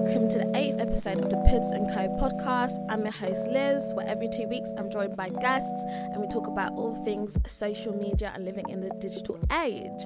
welcome to the eighth episode of the Pids and Co podcast. I'm your host Liz, where every two weeks I'm joined by guests and we talk about all things social media and living in the digital age.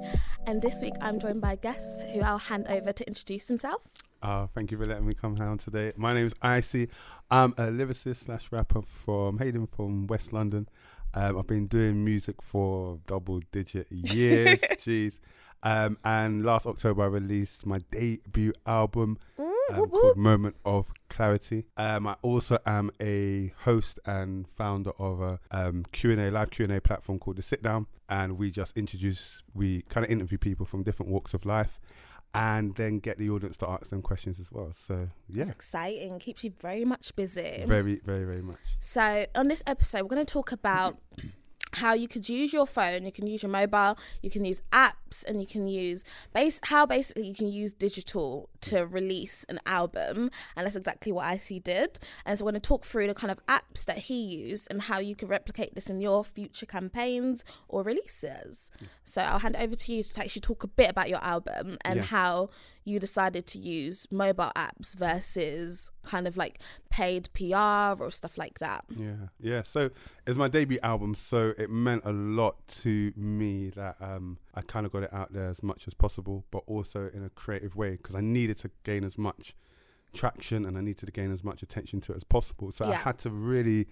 And this week I'm joined by guests who I'll hand over to introduce himself. Uh, thank you for letting me come down today. My name is Icy. I'm a lyricist slash rapper from Hayden from West London. Um, I've been doing music for double digit years. Jeez. Um, and last October, I released my debut album Mm, um, called. Moment of Clarity. Um, I also am a host and founder of a um, Q&A, live Q&A platform called The Sit Down. And we just introduce, we kind of interview people from different walks of life and then get the audience to ask them questions as well. So, yeah, It's exciting, keeps you very much busy. very, very, very much. So, on this episode, we're going to talk about how you could use your phone, you can use your mobile, you can use apps, and you can use base how basically you can use digital to release an album, and that's exactly what IC did. And so, we're going to talk through the kind of apps that he used and how you could replicate this in your future campaigns or releases. So, I'll hand it over to you to actually talk a bit about your album and Yeah. how you decided to use mobile apps versus kind of like paid PR or stuff like that. Yeah, yeah. So it's my debut album, so it meant a lot to me that um, I kind of got it out there as much as possible, but also in a creative way because I needed to gain as much traction and I needed to gain as much attention to it as possible. So I had to really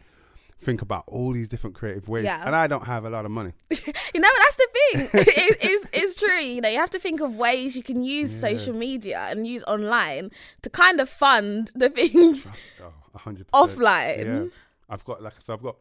think about all these different creative ways, Yeah. and I don't have a lot of money. You know, that's the thing. it, it's, it's true. You know, you have to think of ways you can use Yeah. social media and use online to kind of fund the things Trust- oh, offline. Yeah, I've got like I said, I've got.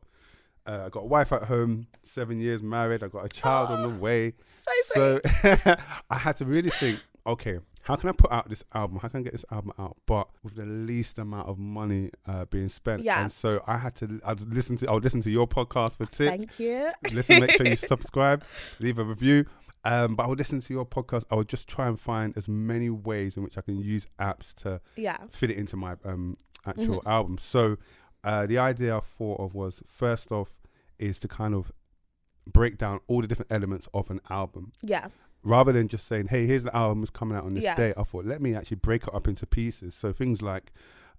Uh, I got a wife at home, seven years married. I got a child on the way. So. So I had to really think, okay, how can I put out this album? How can I get this album out, but with the least amount of money uh, being spent? Yeah. And so I had to. I would listen to. I would listen to your podcast for tips. Thank you. listen, make sure you subscribe, leave a review. Um, but I would listen to your podcast. I would just try and find as many ways in which I can use apps to Yeah. fit it into my um, actual Mhm. album. So uh, the idea I thought of was first off is to kind of break down all the different elements of an album Yeah. rather than just saying, "Hey, here's the album is coming out on this Yeah. day." I thought, let me actually break it up into pieces. So things like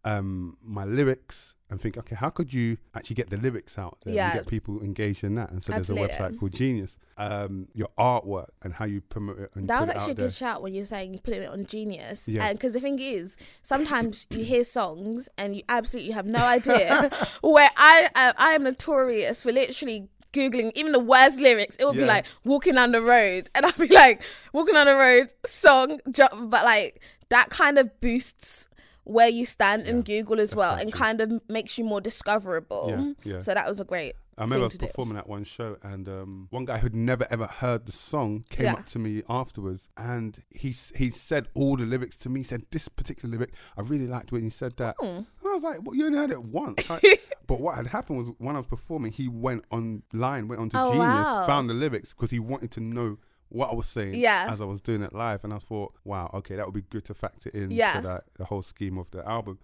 um, my lyrics, and think, okay, how could you actually get the lyrics out there Yeah. and get people engaged in that? And so there's a website called Genius. Um, your artwork and how you promote it That was it actually a good shout when you're saying you putting it on Genius. Yeah. Because the thing is, sometimes you hear songs and you absolutely have no idea. where I uh, I am notorious for literally googling even the worst lyrics. It would be like walking down the road, and I'd be like walking down the road song, but like that kind of boosts where you stand in Google as That's well, and true. kind of makes you more discoverable. Yeah, yeah. So that was a great. I remember I was to do. performing at one show, and um, one guy who'd never ever heard the song came Yeah. up to me afterwards, and he he said all the lyrics to me. He said this particular lyric, I really liked when he said that. Hmm. And I was like, well, you only heard it once. Like, but what had happened was when I was performing, he went online, went onto Oh, Genius, wow. found the lyrics because he wanted to know what I was saying Yeah. as I was doing it live, and I thought, wow, okay, that would be good to factor in Yeah. to that the whole scheme of the album.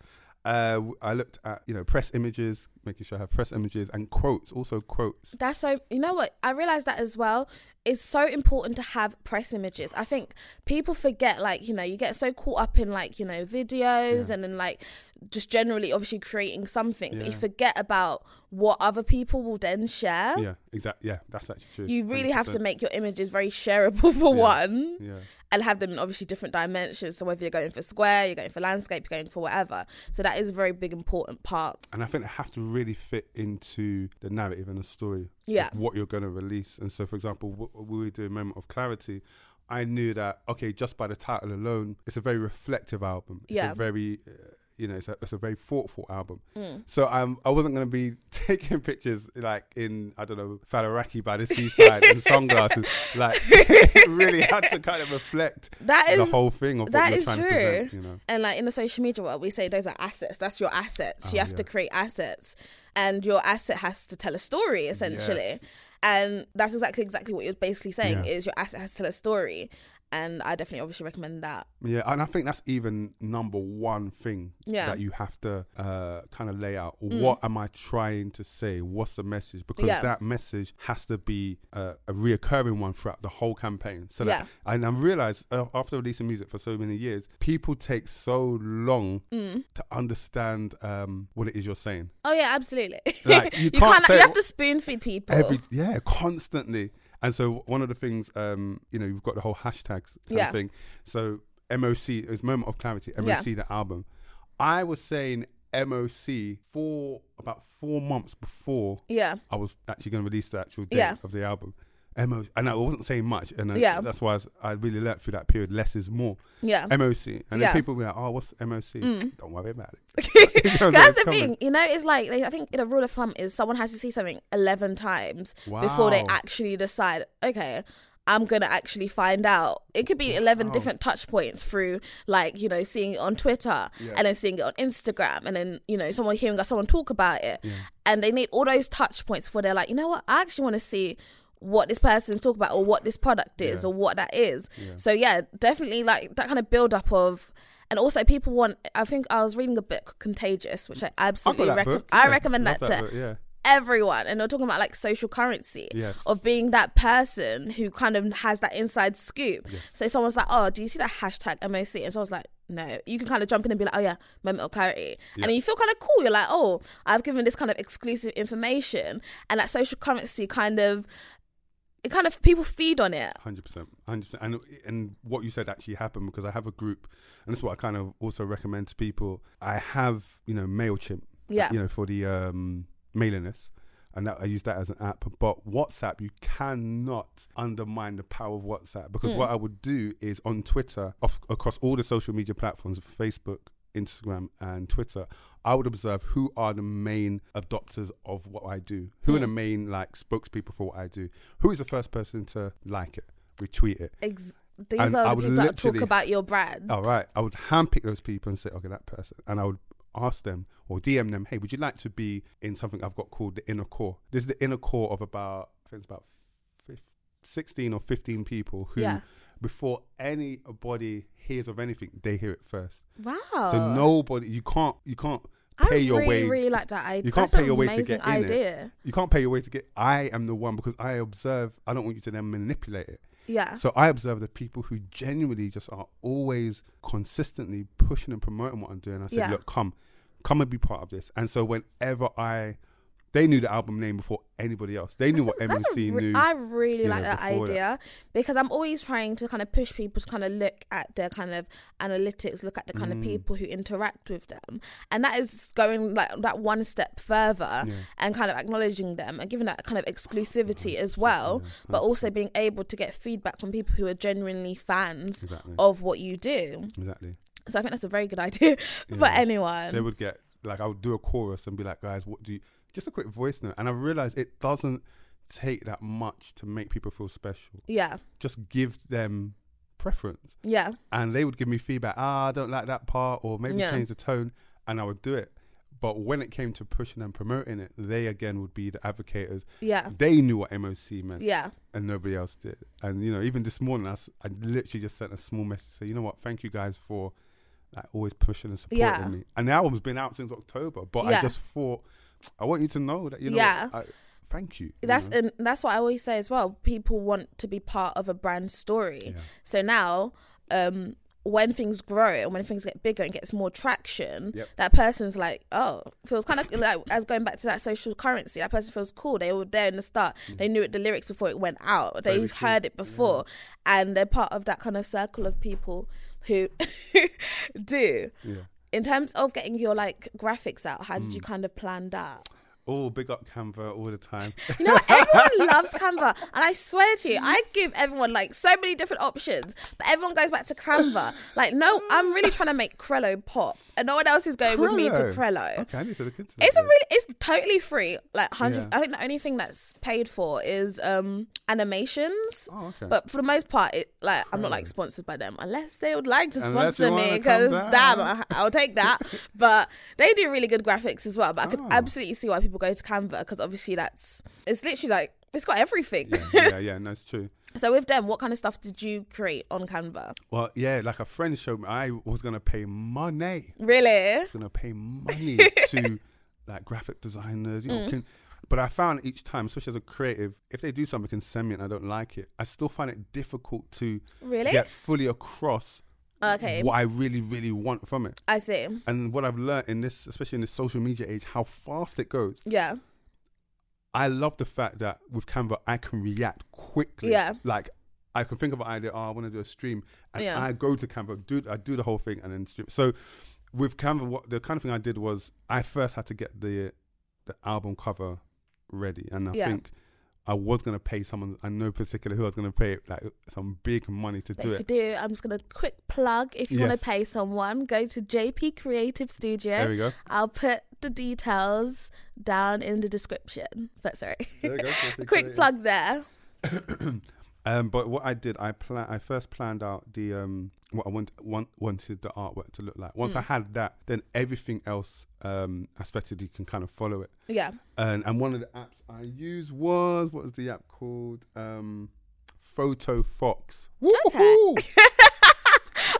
Uh, I looked at you know press images, making sure I have press images and quotes, also quotes. That's so. You know what? I realized that as well. It's so important to have press images. I think people forget, like you know, you get so caught up in like you know videos Yeah. and then like just generally, obviously creating something, but you forget about what other people will then share. Yeah, exactly. Yeah, that's actually true. You really have to make your images very shareable for Yeah. one, Yeah, and have them in obviously different dimensions. So whether you're going for square, you're going for landscape, you're going for whatever. So that is a very big important part. and I think they have to really fit into the narrative and the story. of Yeah. what you're going to release. And so, for example, what we were doing Moment of Clarity. I knew that okay, just by the title alone, it's a very reflective album. It's Yeah. a very, uh, you know, it's a, it's a very thoughtful album. Mm. So um, I wasn't going to be taking pictures like in I don't know Faliraki by the seaside and sunglasses. Like, it really had to kind of reflect That is the whole thing of that what you're is trying true. to present. You know, And like in the social media world, we say those are assets. That's your assets. Oh, you have yeah. to create assets, and your asset has to tell a story essentially. Yes. And that's exactly exactly what you're basically saying Yeah. is your asset has to tell a story. And I definitely obviously recommend that. Yeah, and I think that's even number one thing Yeah. that you have to uh, kind of lay out. Mm. What am I trying to say? What's the message? Because Yeah. that message has to be uh, a reoccurring one throughout the whole campaign. So that, Yeah. and I realized uh, after releasing music for so many years, people take so long Mm. to understand um, what it is you're saying. Oh yeah, absolutely. Like, you you can't can't. You have to spoon feed people. Every yeah, constantly. And so one of the things, um, you know, you've got the whole hashtags kind Yeah. of thing. So MOC is moment of clarity. MOC the album. I was saying MOC for about four months before yeah. I was actually going to release the actual date Yeah. of the album. MOC, and I wasn't saying much, and Yeah. that's why I, was, I really learned through that period. Less is more. Yeah. MOC, and Yeah. then people were like, "Oh, what's MOC?" Mm. Don't worry about it. You know, That's the coming. thing, you know. It's like I think the rule of thumb is someone has to see something eleven times before they actually decide. Okay, I'm gonna actually find out. It could be eleven Wow. different touch points through, like you know, seeing it on Twitter Yeah. and then seeing it on Instagram, and then you know, someone hearing someone talk about it, Yeah. and they need all those touch points before they're like, you know what, I actually want to see what this person's talking about or what this product is Yeah. or what that is. Yeah. So yeah, definitely like that kind of build up of. And also, people want. I think I was reading a book, Contagious, which I I absolutely that recommend. book. I yeah. recommend Love that, to book, Yeah. everyone. And they're talking about like social currency Yes. of being that person who kind of has that inside scoop. Yes. So someone's like, "Oh, do you see that hashtag MOC?" And someone's like, "No." You can kind of jump in and be like, "Oh yeah, moment of clarity," Yeah. and you feel kind of cool. You're like, "Oh, I've given this kind of exclusive information," and that social currency kind of, it kind of people feed on it. Hundred percent, hundred percent, and and what you said actually happened because I have a group, and this is what I kind of also recommend to people. I have you know Mailchimp, Yeah. you know for the um, mailing list, and that, I use that as an app. But WhatsApp, you cannot undermine the power of WhatsApp because Mm. what I would do is on Twitter, off, across all the social media platforms, Facebook, Instagram, and Twitter, I would observe who are the main adopters of what I do, who are the Mm. main like spokespeople for what I do, who is the first person to like it, retweet it. Ex- these And are I the would people that talk about your brand. All right, I would handpick those people and say, okay, that person, and I would ask them or DM them, hey, would you like to be in something I've got called the inner core? This is the inner core of about, I think it's about 16 or 15 people who, Yeah. Before anybody hears of anything, they hear it first. Wow. So nobody, you can't, you can't I pay your really, way. really like that idea. You can't That's pay your way to get in it. idea. You can't pay your way to get. I am the one because I observe. I don't want you to then manipulate it. Yeah. So I observe the people who genuinely just are always consistently pushing and promoting what I'm doing. I said, Yeah. look, come, come and be part of this. And so whenever I, they knew the album name before anybody else. They knew That's what a- MNC re- knew. I really like know, that idea because I'm always trying to kind of push people to kind of look at their kind of analytics, look at the kind of Mm. people who interact with them, and that is going like that one step further Yeah. and kind of acknowledging them and giving that kind of exclusivity as well, Yeah, but also 100%. being able to get feedback from people who are genuinely fans exactly, of what you do. exactly. So I think that's a very good idea for anyone. They would get like I would do a chorus and be like, guys, what do you? Just a quick voice note, and I realized it doesn't take that much to make people feel special. yeah, Just give them preference. yeah, and they would give me feedback. Ah, I don't like that part, or maybe Yeah. change the tone, and I would do it. But when it came to pushing and promoting it, they again would be the advocates. yeah, They knew what MOC meant, yeah, and nobody else did. And you know, even this morning, I, I literally just sent a small message say, you know what, thank you guys for like always pushing and supporting Yeah. me. And the album's been out since October, but I just thought I want you to know that you know, Yeah. I, thank you. you that's know? and that's what I always say as well. People want to be part of a brand story. Yeah. So now, um, when things grow and when things get bigger and gets more traction, Yep. that person's like, oh, feels kind of like as going back to that social currency. That person feels cool. They were there in the start. They knew it, the lyrics before it went out. They. Very true. heard it before, and they're part of that kind of circle of people who do. yeah. In terms of getting your like graphics out, how Mm. did you kind of plan that? Oh, big up Canva all the time. You know, everyone loves Canva, and I swear to you, I give everyone like so many different options, but everyone goes back to Canva. Like, no, I'm really trying to make Crello pop, and no one else is going with me to Crello? Crello. okay, I need to look into that. It's a really, it's totally free. Like hundred, Yeah. I think the only thing that's paid for is um animations. Oh, okay. But for the most part, it like I'm not like sponsored by them unless they would like to sponsor me because damn. I, I'll take that. but they do really good graphics as well. But I could Oh. absolutely see why people go to Canva because obviously that's it's literally like it's got everything. yeah, yeah, yeah, no, it's true. So with them, what kind of stuff did you create on Canva? Well, yeah, like a friend showed me, I was gonna pay money. Really? I was gonna pay money to like graphic designers, you know. Mm. Can, but I found each time, especially as a creative, if they do something and send me and I don't like it, I still find it difficult to Really? get fully across Okay. what I really, really want from it. I see. And what I've learned in this, especially in this social media age, how fast it goes. Yeah. I love the fact that with Canva, I can react quickly. Yeah. Like I can think of an idea. Oh, I want to do a stream, and Yeah. I go to Canva, do I do the whole thing, and then stream. So with Canva, what the kind of thing I did was I first had to get the the album cover ready, and I Yeah. think I was gonna pay someone. I know particularly who I was gonna pay like some big money to But do if you it. do, I'm just gonna quick plug. If you want to pay someone, go to JP Creative Studio. There we go. I'll put the details down in the description. But sorry, There we go. Perfect. quick plug there. Um, but what I did, I plan. I first planned out the um what I want, want wanted the artwork to look like. Once I Mm. had that, then everything else um aesthetically can kind of follow it. Yeah. And and one of the apps I used was what was the app called? Um, Photo Fox. Woohoo!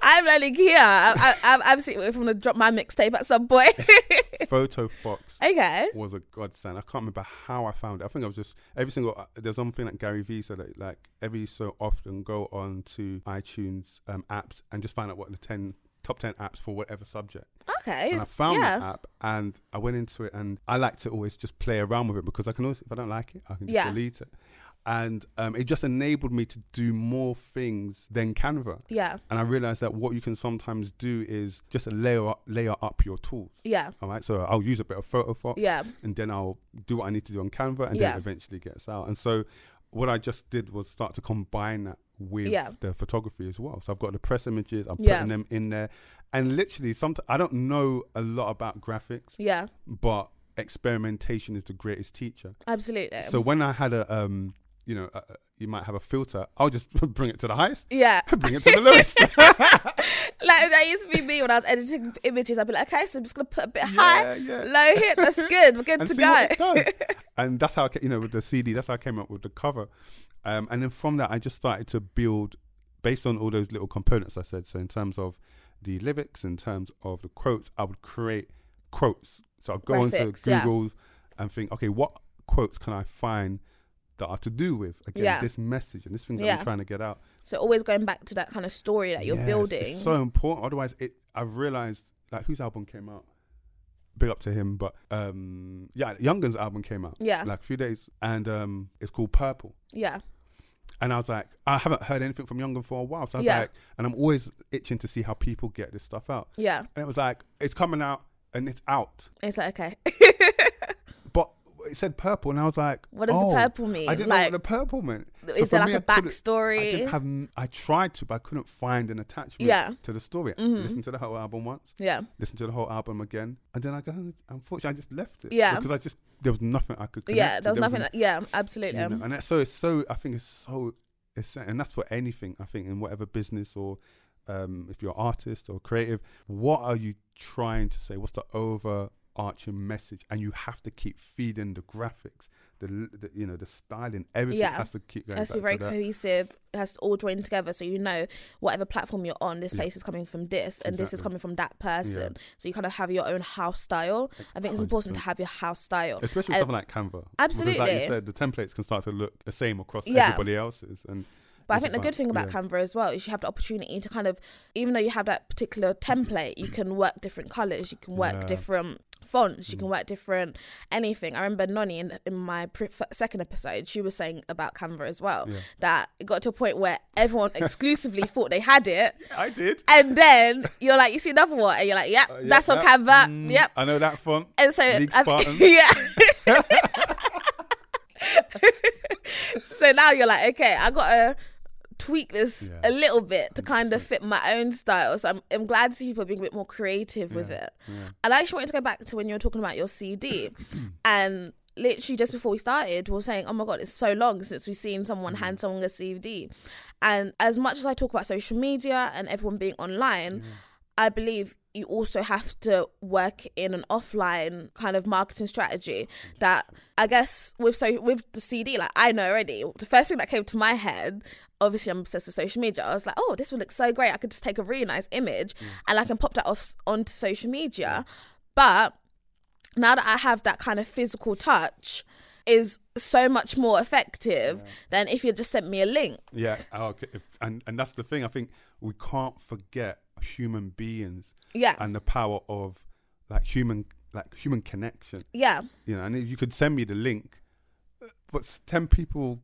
I'm learning here. I, I, I'm absolutely if I'm gonna drop my mixtape at some point. Photo Fox okay. was a godsend. I can't remember how I found it. I think I was just every single. uh, There's something that Gary Vee said that like every so often go on to iTunes um, apps and just find out what the ten top ten apps for whatever subject. Okay. And I found yeah. that app and I went into it and I like to always just play around with it because I can always if I don't like it I can just Yeah. delete it. And um, it just enabled me to do more things than Canva. Yeah. And I realized that what you can sometimes do is just layer up, layer up your tools. Yeah. All right, so I'll use a bit of Photo Fox, Yeah. and then I'll do what I need to do on Canva, and Yeah. then it eventually gets out. And so, what I just did was start to combine that with Yeah. the photography as well. So I've got the press images, I'm Yeah. putting them in there, and literally, sometimes I don't know a lot about graphics, Yeah. but experimentation is the greatest teacher. Absolutely. So when I had a, um, you know, uh, uh, you might have a filter, I'll just bring it to the highest, yeah. bring it to the lowest. Like that used to be me when I was editing images. I'd be like, okay, so I'm just gonna put a bit high, yeah, yeah. low hit. That's good. We're good and to go. what it does. and that's how I, you know, with the CD, that's how I came up with the cover. Um, and then from that, I just started to build based on all those little components I said. So in terms of the lyrics, in terms of the quotes, I would create quotes. So I'd go Graphics, yeah. Google and think, okay, what quotes can I find that are to do with again Yeah. this message and this thing that Yeah. I'm trying to get out. So always going back to that kind of story that you're Yes, building. It's so important. Otherwise, it. I've realized like whose album came out. Big up to him, but um, yeah, Youngen's album came out yeah. like a few days, and um, it's called Purple. yeah. And I was like, I haven't heard anything from Youngen for a while, so I was Yeah. like, and I'm always itching to see how people get this stuff out. Yeah. And it was like, it's coming out and it's out, It's like okay. it said purple, and I was like, what does oh, the purple mean? I didn't know like, what the purple meant. So is there like me, a couldn't- I didn't have. I tried to, but I couldn't find an attachment Yeah. to the story. Mhm. Listen to the whole album once. yeah. listen to the whole album again, and then I go. Unfortunately, I just left it. Yeah. because I just there was nothing I could. Yeah. There was nothing. an- yeah. Absolutely. you know, and that's so it's so. I think it's so. It's and that's for anything. I think in whatever business or um, if you're an artist or creative, what are you trying to say? What's the overarching message? And you have to keep feeding the graphics, the, the you know the styling, everything Yeah. has to keep going. it has to be very that. cohesive. It has to all join together, so you know whatever platform you're on, this Yeah. place is coming from this, and this is coming from that person. So you kind of have your own house style. I think it's important to 100%. have your house style. Especially Uh, something like Canva. Because absolutely. like you said, the templates can start to look the same across Yeah. everybody else's. And But I think the good thing about yeah. Canva as well is you have the opportunity to kind of, even though you have that particular template, you can work different colors, you can work Yeah. different fonts, you can Mm. work different anything. I remember Noni in, in my pre- second episode, she was saying about Canva as well yeah. that it got to a point where everyone exclusively thought they had it, I did. and then you're like, you see another one, and you're like, yep, Uh, yeah, that's on yeah. Canva, Mm, yep. I know that font. And so, Spartans. yeah. so now you're like, okay, I gotta tweak this Yeah. a little bit to kind of fit my own style. So I'm, I'm glad to see people being a bit more creative with it. yeah. And I actually wanted to go back to when you were talking about your CD, and literally just before we started, we were saying, "Oh my god, it's so long since we've seen someone mm-hmm. hand someone a CD." And as much as I talk about social media and everyone being online, I believe you also have to work in an offline kind of marketing strategy that I guess with so with the CD like I know already the first thing that came to my head obviously I'm obsessed with social media I was like oh this would look so great I could just take a really nice image mm. and I can pop that off onto social media but now that I have that kind of physical touch is so much more effective yeah. than if you just sent me a link. Yeah, oh, okay. and and that's the thing. I think we can't forget human beings. Yeah, and the power of like human like human connection. Yeah, you know, and you could send me the link, but ten people,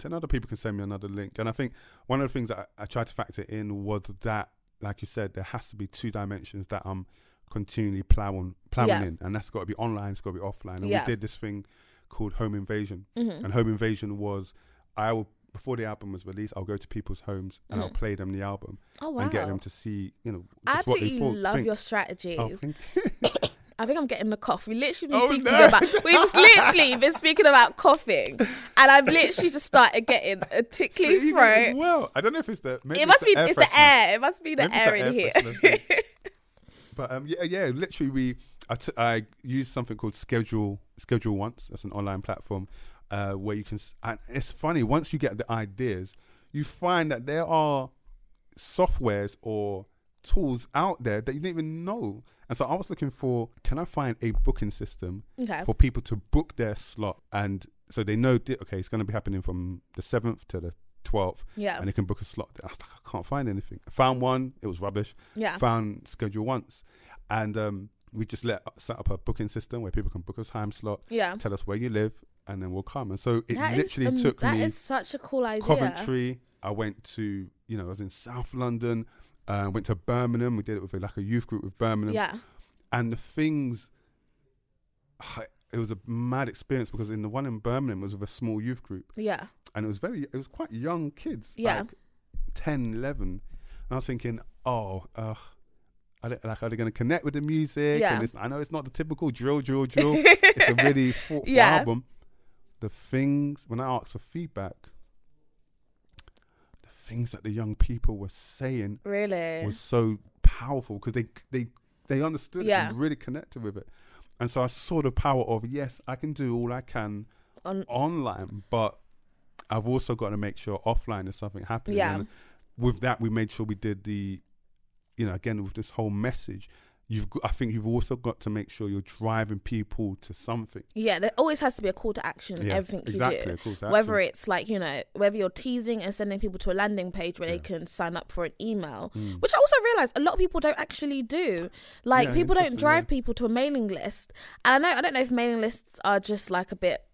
ten other people can send me another link. And I think one of the things that I, I tried to factor in was that, like you said, there has to be two dimensions that I'm continually plowing plowing yeah. in, and that's got to be online. It's got to be offline. And yeah. we did this thing called Home Invasion, mm-hmm. and Home Invasion was I will before the album was released, I'll go to people's homes and mm. I'll play them the album oh, wow. and get them to see, you know, I absolutely thought, love think. your strategies. Oh, I think I'm getting the cough. We literally been oh, speaking no. about we've literally been speaking about coughing, and I've literally just started getting a tickly throat. Well, I don't know if it's the. it must be. it's the air. It must be the maybe air in here. but um, yeah, yeah. Literally, we I, t- I used something called Schedule Schedule Once. That's an online platform uh, where you can. And it's funny once you get the ideas, you find that there are softwares or tools out there that you didn't even know. And so I was looking for, can I find a booking system okay. for people to book their slot, and so they know, okay, it's going to be happening from the seventh to the 12th. Yeah. And they can book a slot. I was like, I can't find anything. I found one, it was rubbish. Yeah. Found schedule once. And um, we just let set up a booking system where people can book a time slot. Yeah. Tell us where you live, and then we'll come. And so it That is, literally um, took That me is such a cool idea. Coventry. I went to, you know, I was in South London. Uh, went to Birmingham. We did it with like a youth group with Birmingham. Yeah. And the things, it was a mad experience because in the one in Birmingham was with a small youth group. Yeah. And it was very, it was quite young kids. Yeah. Like 10, 11. And I was thinking, oh, uh, are they, like, are they going to connect with the music? Yeah. I know it's not the typical drill, drill, drill. it's a really thoughtful Yeah. album. The things, when I asked for feedback, things that the young people were saying Really. was so powerful because they they they understood Yeah. it and really connected with it. And so I saw the power of yes, I can do all I can On online, but I've also got to make sure offline is something happening. Yeah. And with that, we made sure we did the, you know, again with this whole message. You've, got, I think you've also got to make sure you're driving people to something. yeah, there always has to be a call to action in Yeah, everything exactly. you do. a call to Whether it's like, you know, whether you're teasing and sending people to a landing page where they can sign up for an email, Mm. which I also realize a lot of people don't actually do. Like Yeah, people don't drive yeah. people to a mailing list. And I know I don't know if mailing lists are just like a bit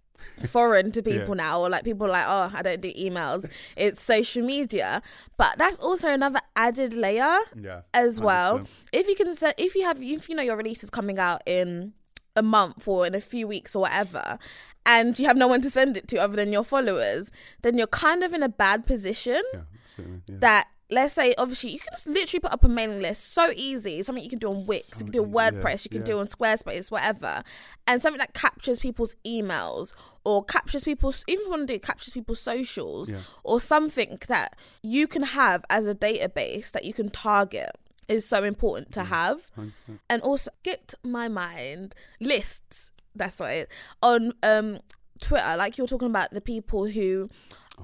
foreign to people Yeah. now or like people are like, oh, I don't do emails. It's social media. But that's also another added layer yeah, as well. 100%. If you can set, if you have, if you know your release is coming out in a month or in a few weeks or whatever, and you have no one to send it to other than your followers, then you're kind of in a bad position Yeah. Yeah. that let's say obviously you can just literally put up a mailing list. So easy. Something you can do on wix So you can do on easy, yeah, wordpress you can yeah. do on squarespace whatever. And something that captures people's emails or captures people's even if you want to do it, captures people's socials Yeah. or something that you can have as a database that you can target is so important to have. 100%. and also skipped my mind lists. That's what it is on um twitter like you're talking about the people who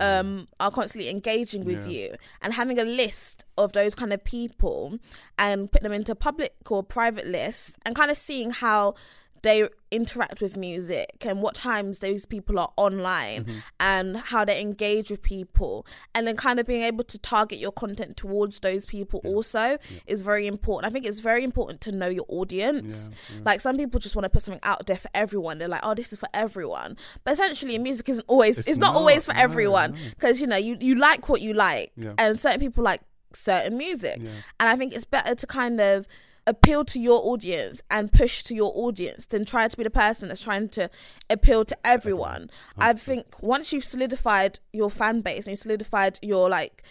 um are constantly engaging with. Yeah. you and having a list of those kind of people and put them into public or private lists and kind of seeing how they interact with music and what times those people are online Mm-hmm. and how they engage with people and then kind of being able to target your content towards those people also is very important. I think it's very important to know your audience. Yeah, yeah. Like some people just want to put something out there for everyone. They're like, "Oh, this is for everyone." But essentially music isn't always it's, It's not, not, always for no, everyone no. because you know, you you like what you like Yeah. and certain people like certain music. Yeah. And I think it's better to kind of appeal to your audience and push to your audience than try to be the person that's trying to appeal to everyone. I think once you've solidified your fan base and you solidified your like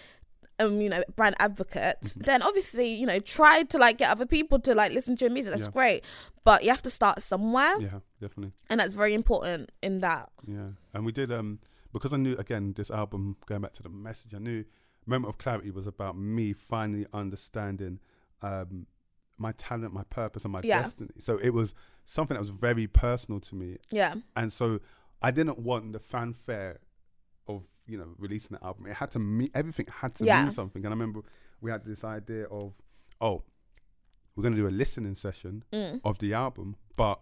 um, you know, brand advocates, Mm-hmm. then obviously, you know, try to like get other people to like listen to your music. That's Yeah. great. But you have to start somewhere. yeah, definitely. And that's very important in that. Yeah, and we did um because I knew again this album going back to the message. I knew Moment of Clarity was about me finally understanding um my talent, my purpose, and my Yeah. destiny. So it was something that was very personal to me, Yeah. and so I didn't want the fanfare of you know releasing the album. It had to mean everything had to Yeah. mean something. And I remember we had this idea of oh, we're gonna do a listening session Mm. of the album, but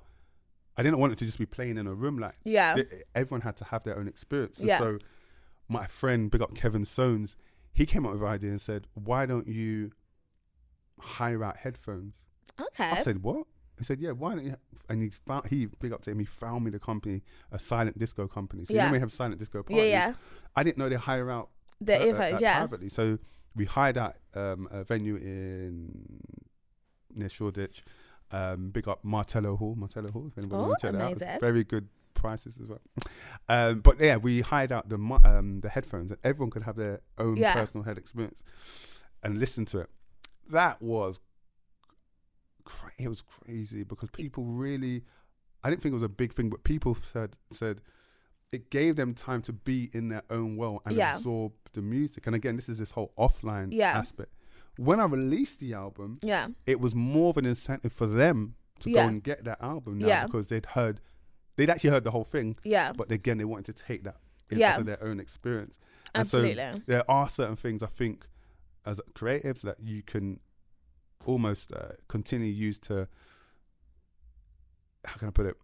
I didn't want it to just be playing in a room. Like Yeah. everyone had to have their own experience. And Yeah. So my friend, big up Kevin Soanes, he came up with an idea and said, "Why don't you hire out headphones?" Okay. I said, "What?" He said, "Yeah, why don't you?" And he found he big up to him. He found me the company, a silent disco company. So you Yeah. know we have silent disco yeah. parties. Yeah. I didn't know they hire out The uh, earphones. uh, yeah. privately. So we hired out um, a venue in near Shoreditch. Um, big up Martello Hall. Martello Hall. If anybody Oh, wants to check that out, it's very good prices as well. Um, but yeah, we hired out the um, the headphones, and everyone could have their own Yeah. personal head experience and listen to it. That was cra- it was crazy because people really. I didn't think it was a big thing, but people said said it gave them time to be in their own world and Yeah. absorb the music. And again, this is this whole offline Yeah. aspect. When I released the album, Yeah. it was more of an incentive for them to Yeah. go and get that album now Yeah. because they'd heard, they'd actually heard the whole thing, Yeah. but again, they wanted to take that Yeah. into their own experience. And Absolutely. so there are certain things I think as creatives that you can almost uh, continue use to, how can I put it?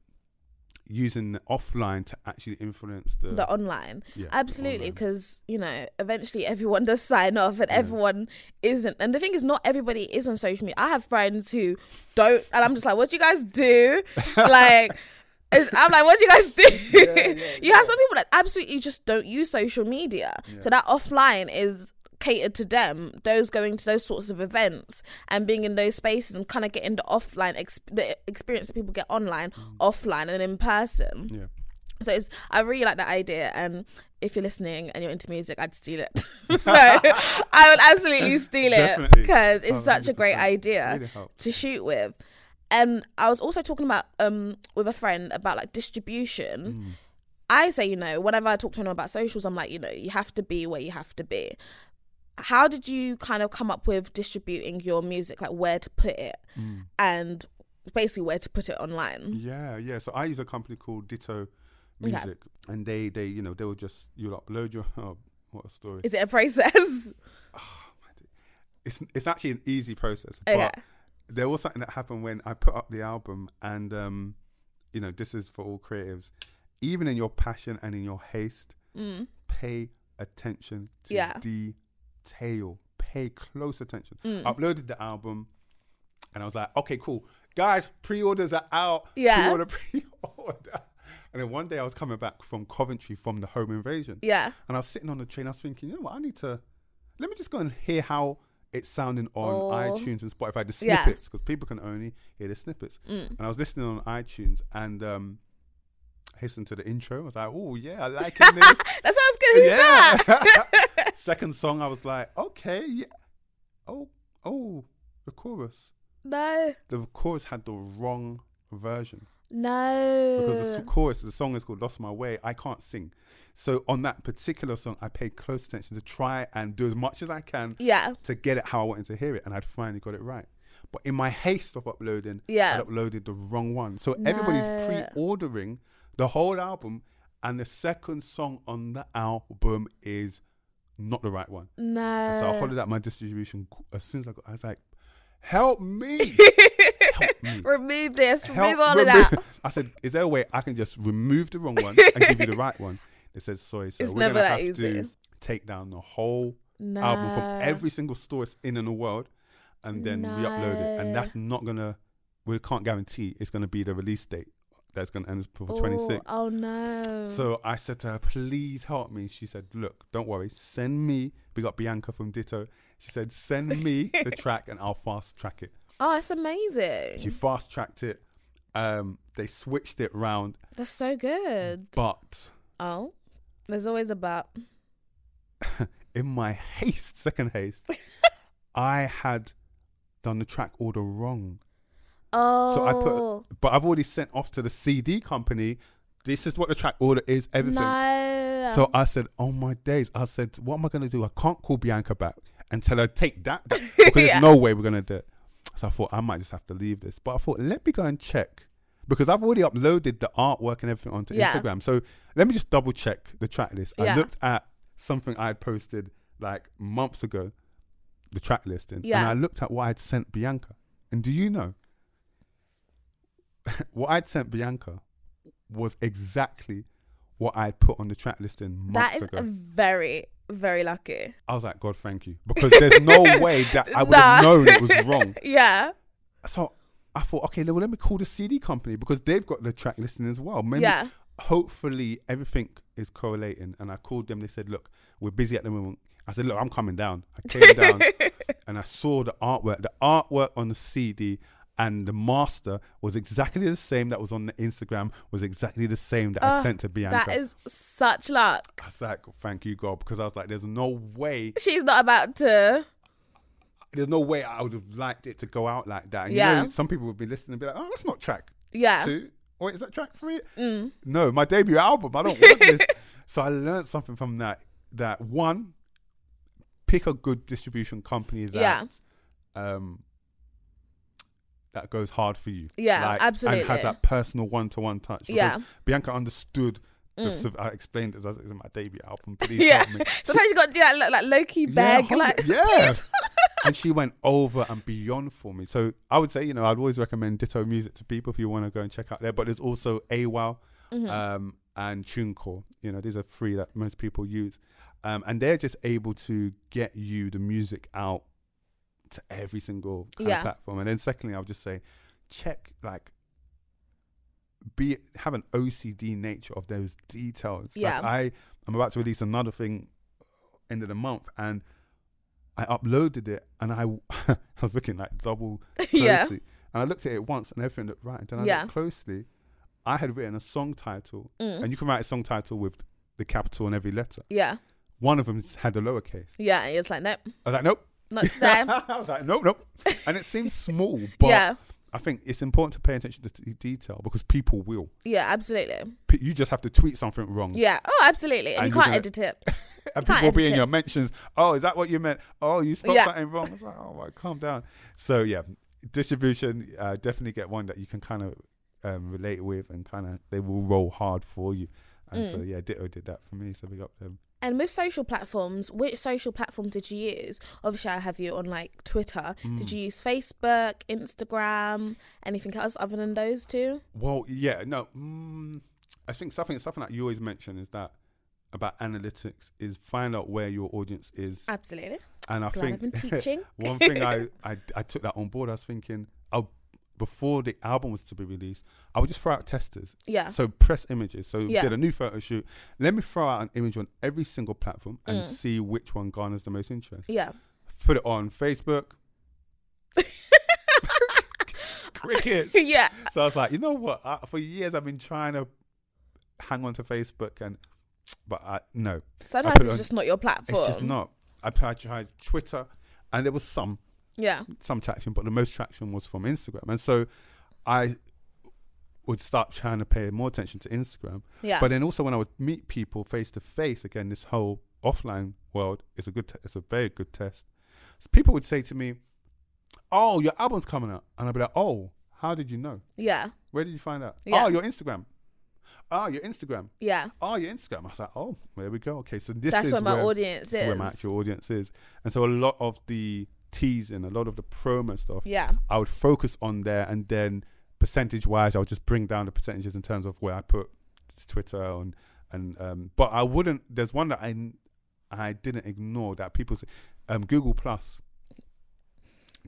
Using the offline to actually influence the, the online. yeah, Absolutely, because you know, eventually everyone does sign off, and Yeah. everyone isn't. And the thing is, not everybody is on social media. I have friends who don't, and I'm just like, "What do you guys do?" like, I'm like, "What do you guys do?" yeah, you have some people that absolutely just don't use social media, so that offline is catered to them. Those going to those sorts of events and being in those spaces and kind of getting the offline the experience that people get online, Mm. offline, and in person. yeah. So it's I really like that idea and if you're listening and you're into music, I'd steal it. so I would absolutely steal it because it's Oh, such a great 100%. idea to shoot with. And I was also talking about um with a friend about like distribution. Mm. I say, you know, whenever I talk to anyone about socials, I'm like, you know, you have to be where you have to be. How did you kind of come up with distributing your music, like where to put it Mm. and basically where to put it online? Yeah, yeah. So I use a company called Ditto Okay. Music, and they, they, you know, they will just you'll upload your. Oh, what a story! Is it a process? It's it's actually an easy process, Okay. but there was something that happened when I put up the album, and um, you know, this is for all creatives. Even in your passion and in your haste, Mm. pay attention to Yeah. Detail. Pay close attention. Mm. Uploaded the album, and I was like, okay, cool, guys, pre-orders are out. Yeah. pre-order, pre-order. And then one day I was coming back from Coventry from the home invasion, Yeah. and I was sitting on the train. I was thinking, you know what, I need to let me just go and hear how it's sounding on Oh. iTunes and Spotify, the snippets, because people can only hear the snippets. Mm. And I was listening on iTunes, and um, Listened to the intro. I was like, oh yeah, I like this. That sounds good. Who's that? Second song, I was like, okay, yeah. Oh, oh, the chorus. No. The chorus had the wrong version No. because the chorus, the song is called "Lost My Way." I can't sing, so on that particular song, I paid close attention to try and do as much as I can yeah. to get it how I wanted to hear it, and I'd finally got it right. But in my haste of uploading, Yeah. I uploaded the wrong one. So everybody's pre-ordering the whole album, and the second song on the album is not the right one. No. So I followed out my distribution as soon as I got. I was like, "Help me! Help me! remove this. Help Remove all of that. I said, "Is there a way I can just remove the wrong one and give you the right one?" They said, "Sorry, sir. It's we're never gonna that have easy. to take down the whole No. album from every single source in in the world and then re-upload it. And that's not gonna. We can't guarantee it's gonna be the release date. That's gonna end for Oh, 26. Oh no. So I said to her, please help me. She said, look, don't worry. Send me. We got Bianca from Ditto. She said, send me the track and I'll fast track it. oh, that's amazing. She fast tracked it. Um, they switched it round, That's so good. but Oh, there's always a but. in my haste, second haste, I had done the track order wrong. Oh. So I put- oh. But I've already sent off to the CD company. This is what the track order is, everything. No. So I said, "Oh my days!" I said, "What am I going to do? I can't call Bianca back and tell her take that because Yeah. there's no way we're going to do it." So I thought I might just have to leave this. But I thought, let me go and check because I've already uploaded the artwork and everything onto Yeah. Instagram. So let me just double check the track list. I looked at something I had posted like months ago, the track listing, and I looked at what I'd sent Bianca. And do you know what I'd sent Bianca was exactly what I'd put on the track listing months That is ago. very, very lucky. I was like, God, thank you, because there's no way that I would have Nah. known it was wrong. Yeah. So I thought, okay, well, let me call the CD company because they've got the track listing as well. Maybe, Yeah. hopefully, everything is correlating. And I called them. They said, look, we're busy at the moment. I said, look, I'm coming down. I came down and I saw the artwork. The artwork on the CD and the master was exactly the same that was on the Instagram, was exactly the same that I Oh, sent to Bianca. That is such luck. I was like, thank you, God, because I was like, there's no way She's not about to. there's no way I would have liked it to go out like that. And you Yeah. know, some people would be listening and be like, oh, that's not track Yeah. two. Or is that track three? Mm. No, my debut album. I don't want this. So I learned something from that. That one, pick a good distribution company that Yeah. um that goes hard for you. Yeah, And absolutely. And has that personal one to one touch. Yeah. Bianca understood Mm. I explained it as it's my debut album. Please Yeah. help me. Sometimes you got to do that, like low key beg. hundred- like, yeah. and she went over and beyond for me. So I would say, you know, I'd always recommend Ditto Music to people if you want to go and check out there. But there's also AWAL Mhm. um, and TuneCore. You know, these are three that most people use. Um, and they're just able to get you the music out to every single Yeah. platform. And then secondly, I would just say, check like be have an OCD nature of those details. Yeah. Like I I'm about to release another thing end of the month and I uploaded it and I I was looking like double closely. yeah. And I looked at it once and everything looked right. And then I Yeah. looked closely. I had written a song title, Mm. and you can write a song title with the capital in every letter. Yeah. One of them had a lowercase. Yeah. It's like, nope, I was like, nope. Not today. I was like, nope, nope. And it seems small, but yeah. I think it's important to pay attention to the detail because people will. Yeah. Absolutely. P- You just have to tweet something wrong. Yeah. Oh, absolutely. And, And you can't gonna- edit it. and people will be in it. your mentions. Oh, is that what you meant? Oh, you spelled Yeah. something wrong. It's like, oh, calm down. So yeah, distribution. Uh, definitely get one that you can kind of um, relate with, and kind of they will roll hard for you. And so Mm. yeah, Ditto did that for me. So we got them. And with social platforms, which social platform did you use? Obviously, I have you on like Twitter. Did Mm. you use Facebook, Instagram, anything else other than those two? Well, yeah, no. Mm, I think something something that you always mention is that about analytics is find out where your audience is, Absolutely. and I Glad I've been think teaching. one thing I, I I took that on board. I was thinking, before the album was to be released, I would just throw out testers. Yeah. So press images. So Yeah. did a new photo shoot. Let me throw out an image on every single platform and Mm. see which one garners the most interest. Yeah. Put it on Facebook. Crickets. yeah. So I was like, you know what? I, for years I've been trying to hang on to Facebook, and but I no, Sometimes it it's on- just not your platform. it's just not. I tried, tried Twitter, and there was some Yeah. some traction, but the most traction was from Instagram, and so I would start trying to pay more attention to Instagram. Yeah. But then also when I would meet people face to face, again, this whole offline world is a good, te- it's a very good test. So people would say to me, "Oh, your album's coming out," and I'd be like, "Oh, how did you know? yeah. Where did you find out? Yeah. Oh, your Instagram. Oh, your Instagram. Yeah. Oh, your Instagram." I was like, "Oh, there we go. Okay, so this That's is where my where, audience is where my actual audience is." And so a lot of the teasing, a lot of the promo stuff, yeah. I would focus on there, and then percentage wise, I would just bring down the percentages in terms of where I put Twitter and and um. But I wouldn't. There's one that I I didn't ignore that people say, um, Google Plus.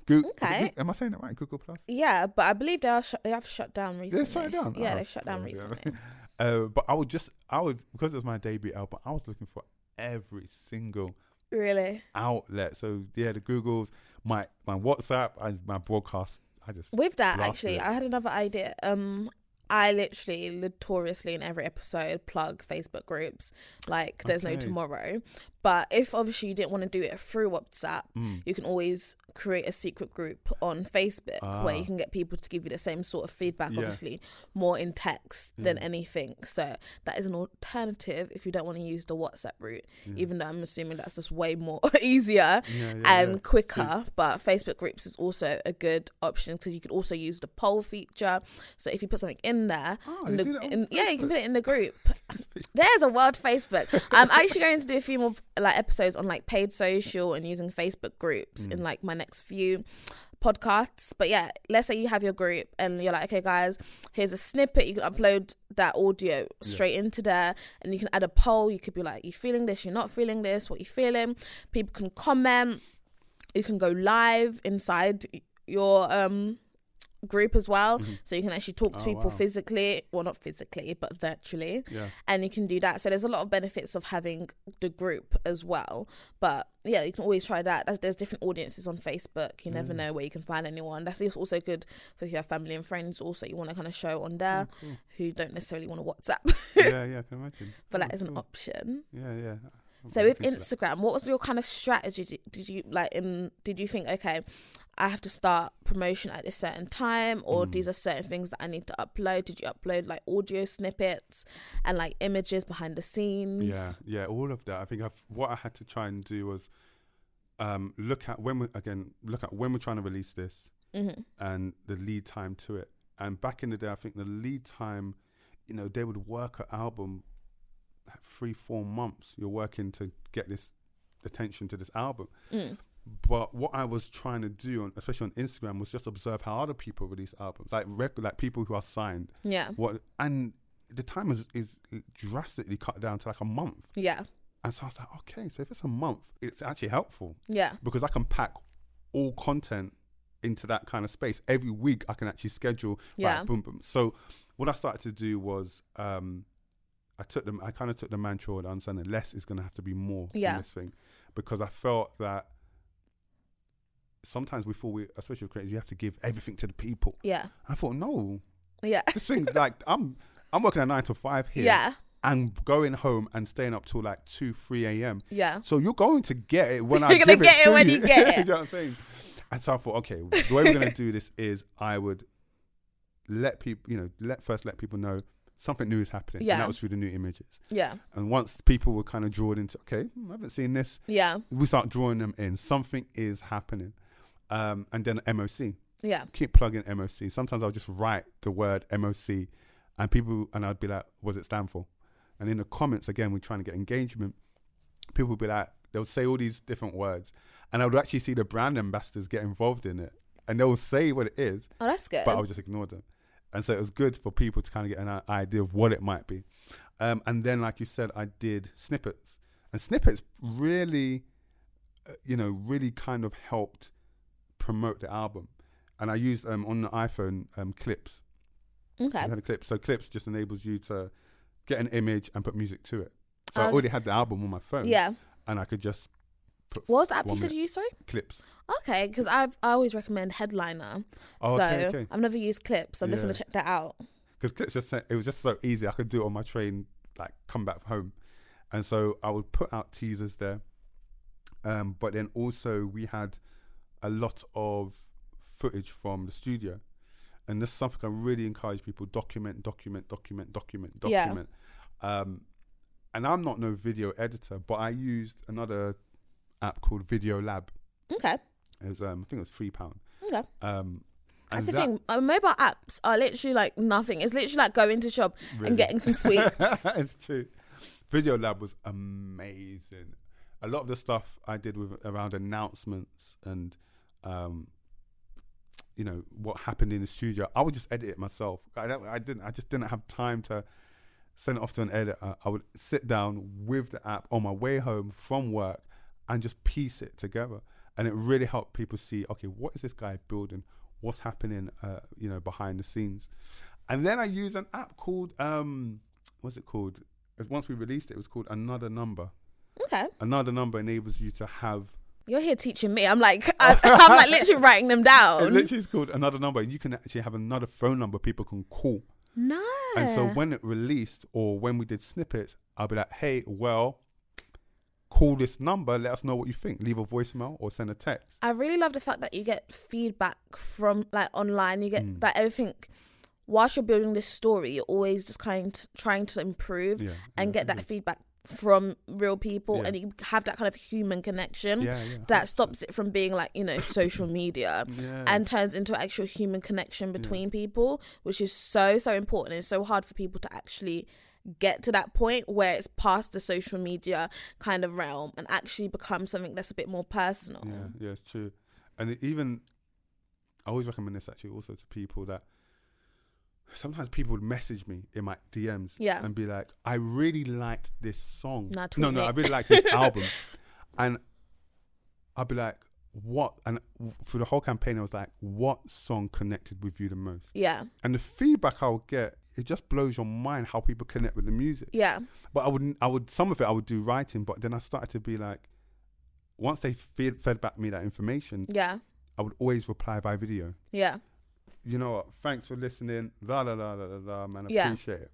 Google, Okay. am I saying that right? Google Plus. Yeah, but I believe they are sh- they have shut down recently. They've shut it down. Yeah, Oh, they've shut down yeah, yeah. recently. Uh, but I would just, I would, because it was my debut album, I was looking for every single really. outlet. So yeah, the Googles, my my WhatsApp, I, my broadcast. I just With that, actually, it. I had another idea. Um, I literally notoriously in every episode plug Facebook groups like there's no tomorrow. But if obviously you didn't want to do it through WhatsApp, Mm. you can always create a secret group on Facebook where Ah. you can get people to give you the same sort of feedback, Yeah. obviously more in text than anything. So that is an alternative if you don't want to use the WhatsApp route, Yeah. even though I'm assuming that's just way more easier Yeah, yeah, and yeah. quicker. But Facebook groups is also a good option because you could also use the poll feature. So if you put something in there, Oh, in the- did it on in- yeah, you can put it in the group. There's a world Facebook. I'm actually going to do a few more like episodes on like paid social and using Facebook groups Mm. in like my next few podcasts. But yeah, let's say you have your group and you're like, okay, guys, here's a snippet. You can upload that audio straight into there, and you can add a poll. You could be like, you feeling this? You're not feeling this? What you feeling? People can comment. You can go live inside your um group as well so you can actually talk to Oh, people wow. physically well not physically but virtually Yeah. and you can do that. So there's a lot of benefits of having the group as well. But yeah, you can always try that. There's, there's different audiences on Facebook. You never Mm. know where you can find anyone. That's also good for if you have family and friends. Also, you want to kind of show on there Oh, cool. who don't necessarily want to WhatsApp, yeah, yeah, I can imagine. but Oh, that is an option. Yeah, yeah. So with. Instagram, what was your kind of strategy? Did- you like in? Did you think okay, I have to start promotion at a certain time, or Mm. these are certain things that I need to upload? Did you upload like audio snippets and like images behind the scenes? Yeah, yeah, all of that. I think I've what I had to try and do was um, look at when we again look at when we're trying to release this hmm and the lead time to it. And back in the day, I think the lead time, you know, they would work an album three, four months. You're working to get this attention to this album. Mm. But what I was trying to do, on, especially on Instagram, was just observe how other people release albums, like like people who are signed. Yeah. What and the time is is drastically cut down to like a month. Yeah. And so I was like, okay, so if it's a month, it's actually helpful Yeah. because I can pack all content into that kind of space. Every week I can actually schedule Yeah. right, boom boom. So what I started to do was um I took them I kind of took the mantra and understanding less is gonna have to be more Yeah. in this thing. Because I felt that sometimes we thought we especially with creators, you have to give everything to the people. Yeah. And I thought, no. Yeah. This thing like I'm I'm working at nine to five here Yeah. and going home and staying up till like two, three AM. Yeah. So you're going to get it when I give get it to when you. you get it. you know what I'm saying? And so I thought, okay, the way we're gonna do this is I would let people, you know, let first let people know something new is happening. Yeah. And that was through the new images. Yeah. And once people were kind of drawn into, okay, I haven't seen this, Yeah. we start drawing them in. Something is happening. Um, and then MOC. Yeah. Keep plugging MOC. Sometimes I'll just write the word MOC and people and I'd be like, what does it stand for? And in the comments again, we're trying to get engagement. People would be like, they'll say all these different words. And I would actually see the brand ambassadors get involved in it. And they'll say what it is, Oh, that's good. but I would just ignore them. And so it was good for people to kind of get an idea of what it might be. Um, and then, like you said, I did snippets. And snippets really, uh, you know, really kind of helped promote the album. And I used um, on the iPhone um, clips. okay. I had a clip. So clips just enables you to get an image and put music to it. So I already had the album on my phone. Yeah. And I could just What was that piece one you you? Sorry. clips. Okay, because I've I always recommend Headliner. Oh, so okay, okay. I've never used Clips. I'm definitely Yeah. check that out. because clips just it was just so easy. I could do it on my train, like come back home, and so I would put out teasers there. Um, but then also we had a lot of footage from the studio, and this is something I really encourage people: document, document, document, document, Yeah. document. Um, and I'm not no video editor, but I used another app called Video Lab. Okay. It was um, I think it was three pound. Okay. Um, and That's the that thing. Uh, mobile apps are literally like nothing. It's literally like going to shop really- and getting some sweets. it's true. Video Lab was amazing. A lot of the stuff I did with around announcements and, um, you know, what happened in the studio, I would just edit it myself. I, don't- I didn't. I just didn't have time to send it off to an editor. I would sit down with the app on my way home from work and just piece it together. And it really helped people see, okay, what is this guy building? What's happening, uh, you know, behind the scenes? And then I use an app called, um, what's it called? Once we released it, it was called Another Number. okay. Another Number enables you to have. You're here teaching me. I'm like I, I'm like literally writing them down. It literally is called Another Number, and you can actually have another phone number people can call. No. And so when it released or when we did snippets, I'll be like, hey, well, call this number. Let us know what you think. Leave a voicemail or send a text. I really love the fact that you get feedback from like online. You get Mm. that everything. Whilst you're building this story, you're always just kind of trying to improve Yeah, and yeah, get that yeah. feedback from real people, Yeah. and you have that kind of human connection Yeah, yeah, that stops it from being like you know social media. And turns into actual human connection between people, which is so so important. It's so hard for people to actually get to that point where it's past the social media kind of realm and actually become something that's a bit more personal. Yeah, yeah, it's true. And it even, I always recommend this actually also to people that sometimes people would message me in my DMs Yeah. and be like, I really liked this song. Nah, no, no, me. I really liked this album. And I'd be like, what? And for the whole campaign, I was like, what song connected with you the most? Yeah, And the feedback I'll get, it just blows your mind how people connect with the music. yeah, But I would, I would, some of it I would do writing, but then I started to be like, once they fed, fed back me that information, yeah, I would always reply by video. yeah, You know what? Thanks for listening. La la la la la la. Man, I Yeah. appreciate it.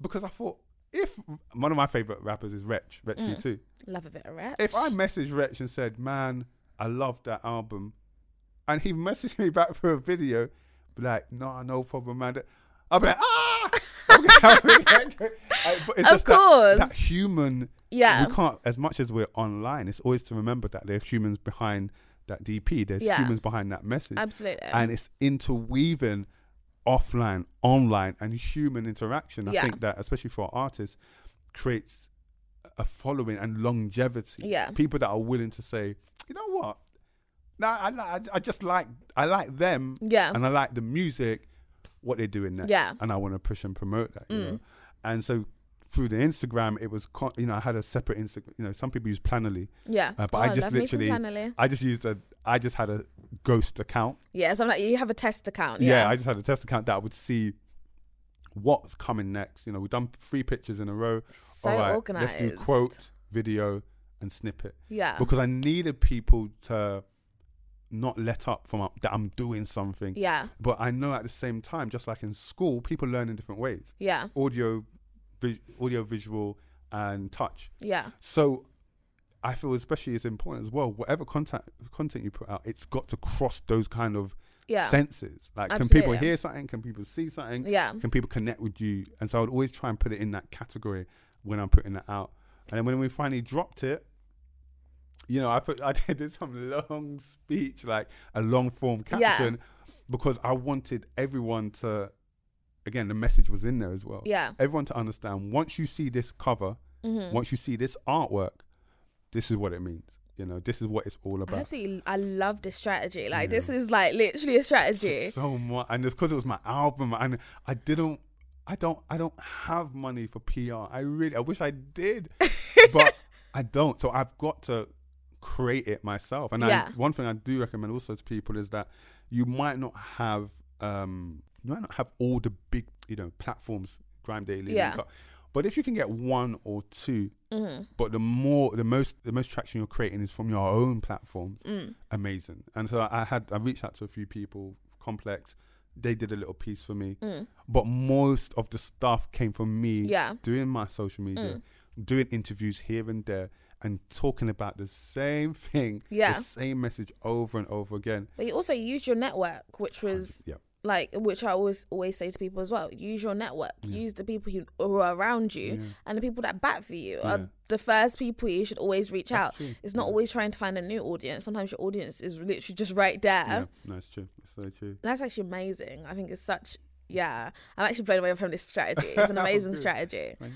Because I thought if one of my favorite rappers is Wretch, Wretch Mm. too. love a bit of rap. If I messaged Wretch and said, "Man, I love that album," and he messaged me back for a video, be like, "No, no problem, man." I'll be like, "Ah!" I'll be like- I- but it's Of just that- course. that human yeah, we can't as much as we're online it's always to remember that there are humans behind that dp there's Yeah. humans behind that message absolutely. and it's interweaving offline online and human interaction i Yeah. think that especially for artists creates a following and longevity Yeah. people that are willing to say you know what no i, I, I just like i like them yeah, and i like the music what they're doing next Yeah. and i want to push and promote that you Mm. know and so through the Instagram, it was con- you know I had a separate Instagram. You know, some people use Planoly. yeah. uh, but oh, I just love me some literally- I just used a I just had a ghost account. Yeah, so I'm like, you have a test account. Yeah, Yeah, I just had a test account that would see what's coming next. You know, we've done three pictures in a row. so All right, organized. let's do quote, video, and snippet Yeah, because I needed people to not let up from that I'm doing something. yeah, But I know at the same time, just like in school, people learn in different ways: yeah, audio, vis- audio, visual, and touch. yeah, So I feel especially it's important as well. Whatever content content you put out, it's got to cross those kind of yeah, senses. Like, can people hear something? Can people see something? yeah, Can people connect with you? And so I would always try and put it in that category when I'm putting that out. And then when we finally dropped it, you know, I put I did some long speech, like a long form Yeah. caption, because I wanted everyone to. Again, the message was in there as well. yeah. Everyone to understand. Once you see this cover, Mm-hmm. once you see this artwork, this is what it means. You know, this is what it's all I about. absolutely, I love this strategy. Like Yeah. this is like literally a strategy. So, so much, and it's because it was my album, and I didn't, I don't, I don't have money for PR. I really, I wish I did, but I don't. So I've got to create it myself. And Yeah. I, one thing I do recommend also to people is that you might not have, um, you might not have all the big, you know, platforms, Grime Daily, Yeah. But if you can get one or two hmm but the more the most the most traction you're creating is from your own platforms Mm. amazing and so i had i reached out to a few people complex they did a little piece for me Mm. but most of the stuff came from me Yeah. doing my social media doing interviews here and there and talking about the same thing Yeah. the same message over and over again But you also use your network, which was yeah like, which I always always say to people as well. Use your network. Yeah. Use the people who who are around you, Yeah. and the people that bat for you Yeah. are the first people you should always reach That's out. true. It's not always trying to find a new audience. Sometimes your audience is literally just right there. yeah no true it's so true That's actually amazing. I think it's such. Yeah, I'm actually blown away from this strategy. It's an amazing strategy. You.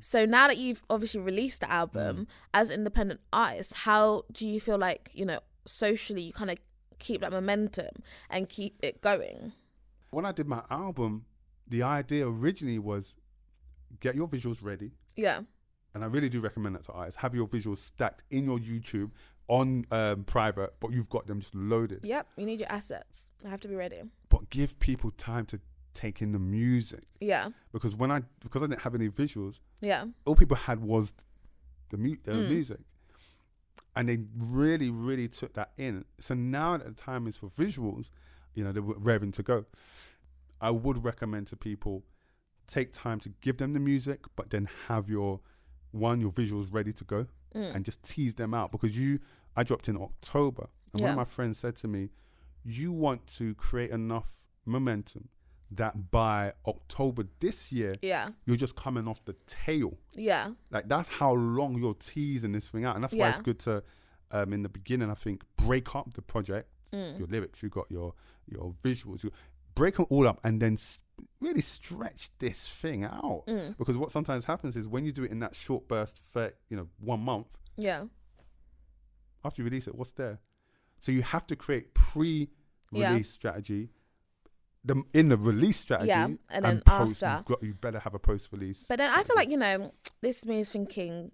So now that you've obviously released the album Mm. as independent artist, how do you feel like you know socially you kind of keep that momentum and keep it going? When i did my album the idea originally was get your visuals ready Yeah, and I really do recommend that to artists. Have your visuals stacked in your YouTube on um, private, but you've got them just loaded. yep. You need your assets. I have to be ready. But give people time to take in the music Yeah, because when I because I didn't have any visuals, yeah, all people had was the, mu- the Mm. music, and they really really took that in. So now that the time is for visuals, you know they're raring to go. I would recommend to people take time to give them the music, but then have your one your visuals ready to go Mm. and just tease them out because you I dropped in October and one of my friends said to me, You want to create enough momentum that by October this year Yeah. you're just coming off the tail. Yeah. Like that's how long you're teasing this thing out. And that's why it's good to um in the beginning I think break up the project, Mm. your lyrics, you've got your your visuals, you break them all up and then really stretch this thing out. Mm. Because what sometimes happens is when you do it in that short burst for you know, one month, Yeah. after you release it, what's there? So you have to create pre-release Yeah. strategy. The in the release strategy, Yeah, and then post, after. you've got, you better have a post-release. But then I feel like, you know, this is me is thinking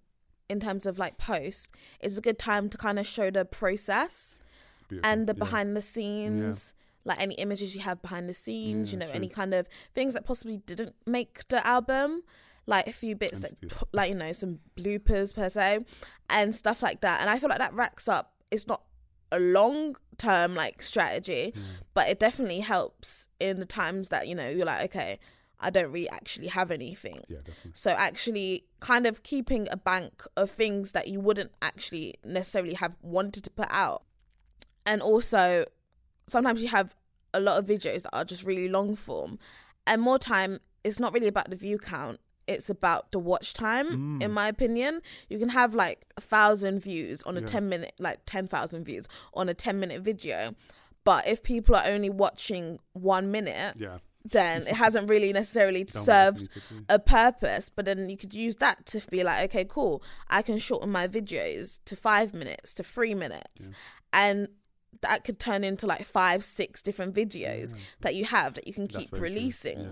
in terms of like post, it's a good time to kind of show the process Beautiful. and the Yeah. behind the scenes, like any images you have behind the scenes, you Yeah, know, any kind of things that possibly didn't make the album, like a few bits that, to like, you know, some bloopers per se and stuff like that. And I feel like that racks up. It's not a long term like strategy, Mm. but it definitely helps in the times that, you know, you're like, okay, I don't really actually have anything. Yeah, definitely. So actually kind of keeping a bank of things that you wouldn't actually necessarily have wanted to put out. And also sometimes you have a lot of videos that are just really long form. And more time it's not really about the view count. It's about the watch time, Mm. in my opinion. You can have like a thousand views on a Yeah. 10 minute, like 10,000 views on a 10 minute video. But if people are only watching one minute, Yeah. then it hasn't really necessarily served needs to do. a purpose, but then you could use that to be like, okay, cool, I can shorten my videos to five minutes, to three minutes, Yeah. and that could turn into like five, six different videos Yeah. that you have that you can keep releasing. yeah.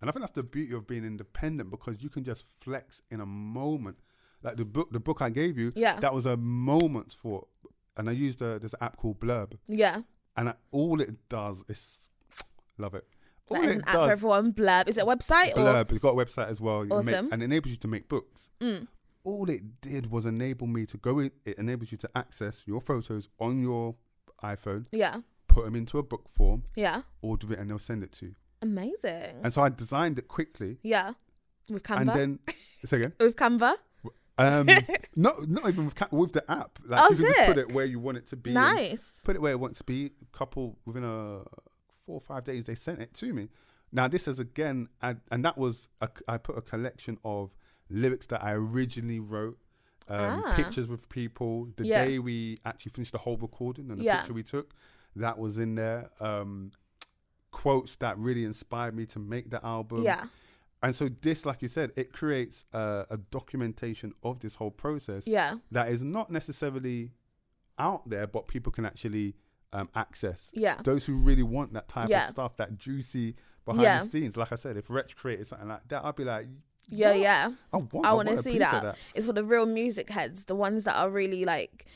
And I think that's the beauty of being independent because you can just flex in a moment. Like the book, the book I gave you, Yeah, that was a moment's thought. And I used a there's an app called Blurb, yeah. and I, all it does is love it. All That is it an app for everyone. Blurb. Is it a website or? Blurb. It's got a website as well. You make- Awesome. and enables you to make books. Mm. All it did was enable me to go in. It enables you to access your photos on your iPhone, Yeah, put them into a book form, yeah. order it, and they'll send it to you. Amazing. And so I designed it quickly, yeah, with Canva. and then say again. with Canva. Um, not not even with, ca- with the app. Like Oh, you can just put it where you want it to be. Nice. Put it where it wants to be. A Couple within a four or five days, they sent it to me. Now this is again, I, and that was a, I put a collection of lyrics that I originally wrote. Um, Ah. Pictures with people. The Yeah. day we actually finished the whole recording and the Yeah. picture we took, that was in there. Um, quotes that really inspired me to make the album. Yeah, And so this, like you said, it creates a, a documentation of this whole process yeah, that is not necessarily out there, but people can actually um, access. yeah, Those who really want that type Yeah. of stuff, that juicy behind Yeah. the scenes. Like I said, if Wretch created something like that, I'd be like, yeah, what? yeah. I want, I I wanna see that. that. It's for the real music heads, the ones that are really like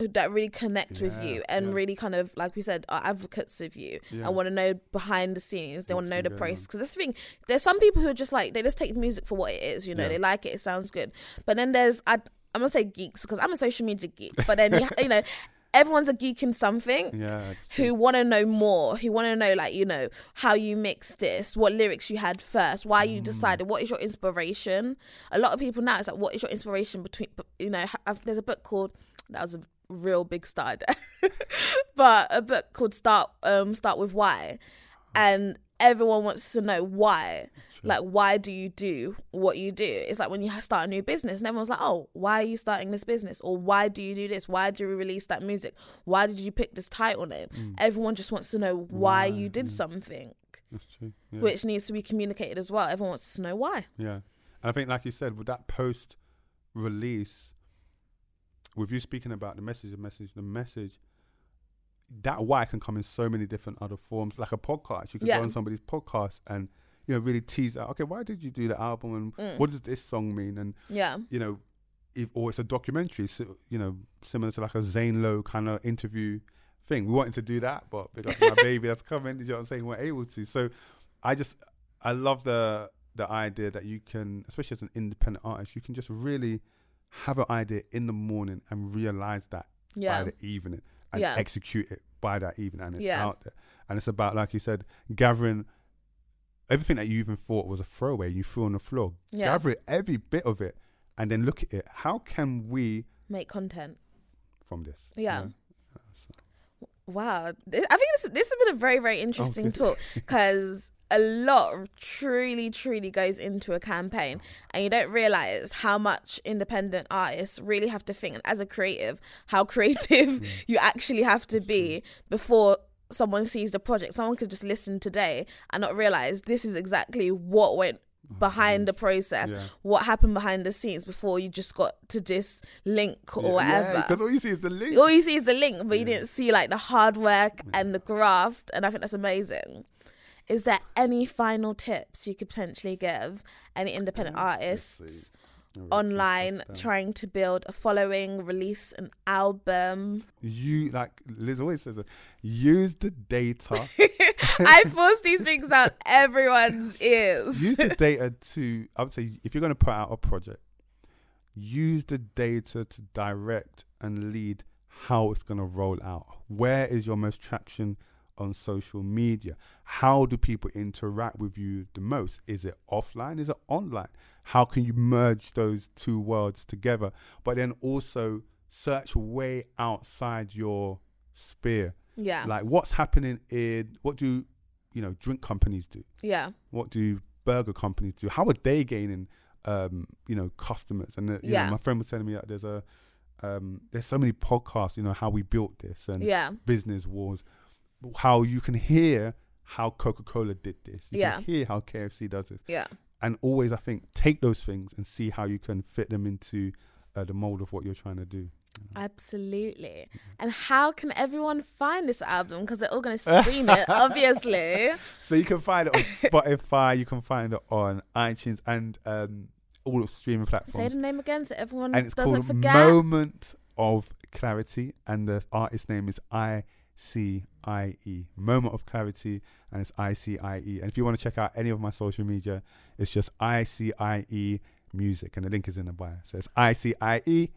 that really connect with you and yeah. really kind of like we said are advocates of you Yeah. and want to know behind the scenes they want to know the process because that's the thing there's some people who are just like they just take music for what it is you know Yeah. they like it it sounds good but then there's I, i'm gonna say geeks because i'm a social media geek but then you, you know everyone's a geek in something Yeah. who want to know more, who want to know, like, you know, how you mixed this, what lyrics you had first, why Mm. you decided, what is your inspiration. A lot of people now, it's like, what is your inspiration between, you know, I've, there's a book called, that was a real big start, but a book called Start, um, Start with Why. And everyone wants to know why. True. Like, why do you do what you do? It's like when you start a new business, and everyone's like, oh, why are you starting this business? Or why do you do this? Why do you release that music? Why did you pick this title name? Mm. Everyone just wants to know why, Why, you did yeah. something, That's true. Yeah. which needs to be communicated as well. Everyone wants to know why. Yeah. And I think, like you said, with that post release, with you speaking about the message, the message, the message, that why can come in so many different other forms. Like a podcast, you could Yeah. go on somebody's podcast and you know really tease out. Okay, why did you do the album, and Mm. what does this song mean? And Yeah. you know, if, or it's a documentary, so, you know, similar to like a Zane Lowe kind of interview thing. We wanted to do that, but because my baby that's coming, you know what I'm saying, we're able to. So I just, I love the the idea that you can, especially as an independent artist, you can just really have an idea in the morning and realize that Yeah. by the evening and Yeah. execute it by that evening, and it's Yeah. out there. And it's about, like you said, gathering everything that you even thought was a throwaway. You threw on the floor, Yeah. gather it, every bit of it, and then look at it. How can we Make content. from this? Yeah. you know? Wow, I think this this has been a very very interesting good. talk because a lot of truly truly goes into a campaign, and you don't realize how much independent artists really have to think. And as a creative, how creative mm. you actually have to be before someone sees the project. Someone could just listen today and not realize this is exactly what went mm-hmm. behind the process, Yeah. what happened behind the scenes before you just got to this link or whatever Because all you see is the link. all you see is the link, but you didn't see like the hard work and the graft, and I think that's amazing. Is there any final tips you could potentially give any independent artists online trying to build a following, release an album? You like Liz always says, it, use the data. I force these things out everyone's ears. use the data to. I would say if you're going to put out a project, use the data to direct and lead how it's going to roll out. Where is your most traction on social media? How do people interact with you the most? Is it offline? Is it online? How can you merge those two worlds together? But then also search way outside your sphere. yeah, Like what's happening in what do you know drink companies do? yeah, what do burger companies do? How are they gaining, um, you know, customers? And uh, you Yeah. know, my friend was telling me that there's a, um, there's so many podcasts, you know, how we built this and yeah, business wars, how you can hear how Coca Cola did this, you Yeah. can hear how KFC does this, yeah. and always I think take those things and see how you can fit them into uh, the mold of what you're trying to do. Absolutely. And how can everyone find this album? Because they're all going to stream it, obviously. So you can find it on Spotify, you can find it on iTunes and um, all the streaming platforms. Say the name again so everyone and it's doesn't called forget. Moment of Clarity, and the artist name is I C I E. Moment of Clarity, and it's I C I E. And if you want to check out any of my social media, it's just I C I E Music, and the link is in the bio. So it's I C I E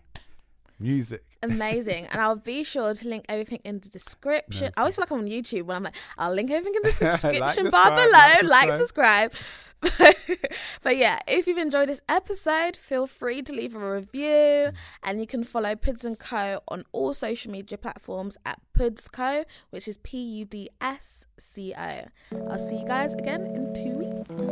Music. Amazing. and I'll be sure to link everything in the description. No I always feel like I'm on YouTube when I'm like, I'll link everything in the description Like, bar below. like, Like, subscribe. but yeah, if you've enjoyed this episode, feel free to leave a review. And you can follow Puds and Co. on all social media platforms at Puds Co, which is P U D S C O. I'll see you guys again in two weeks.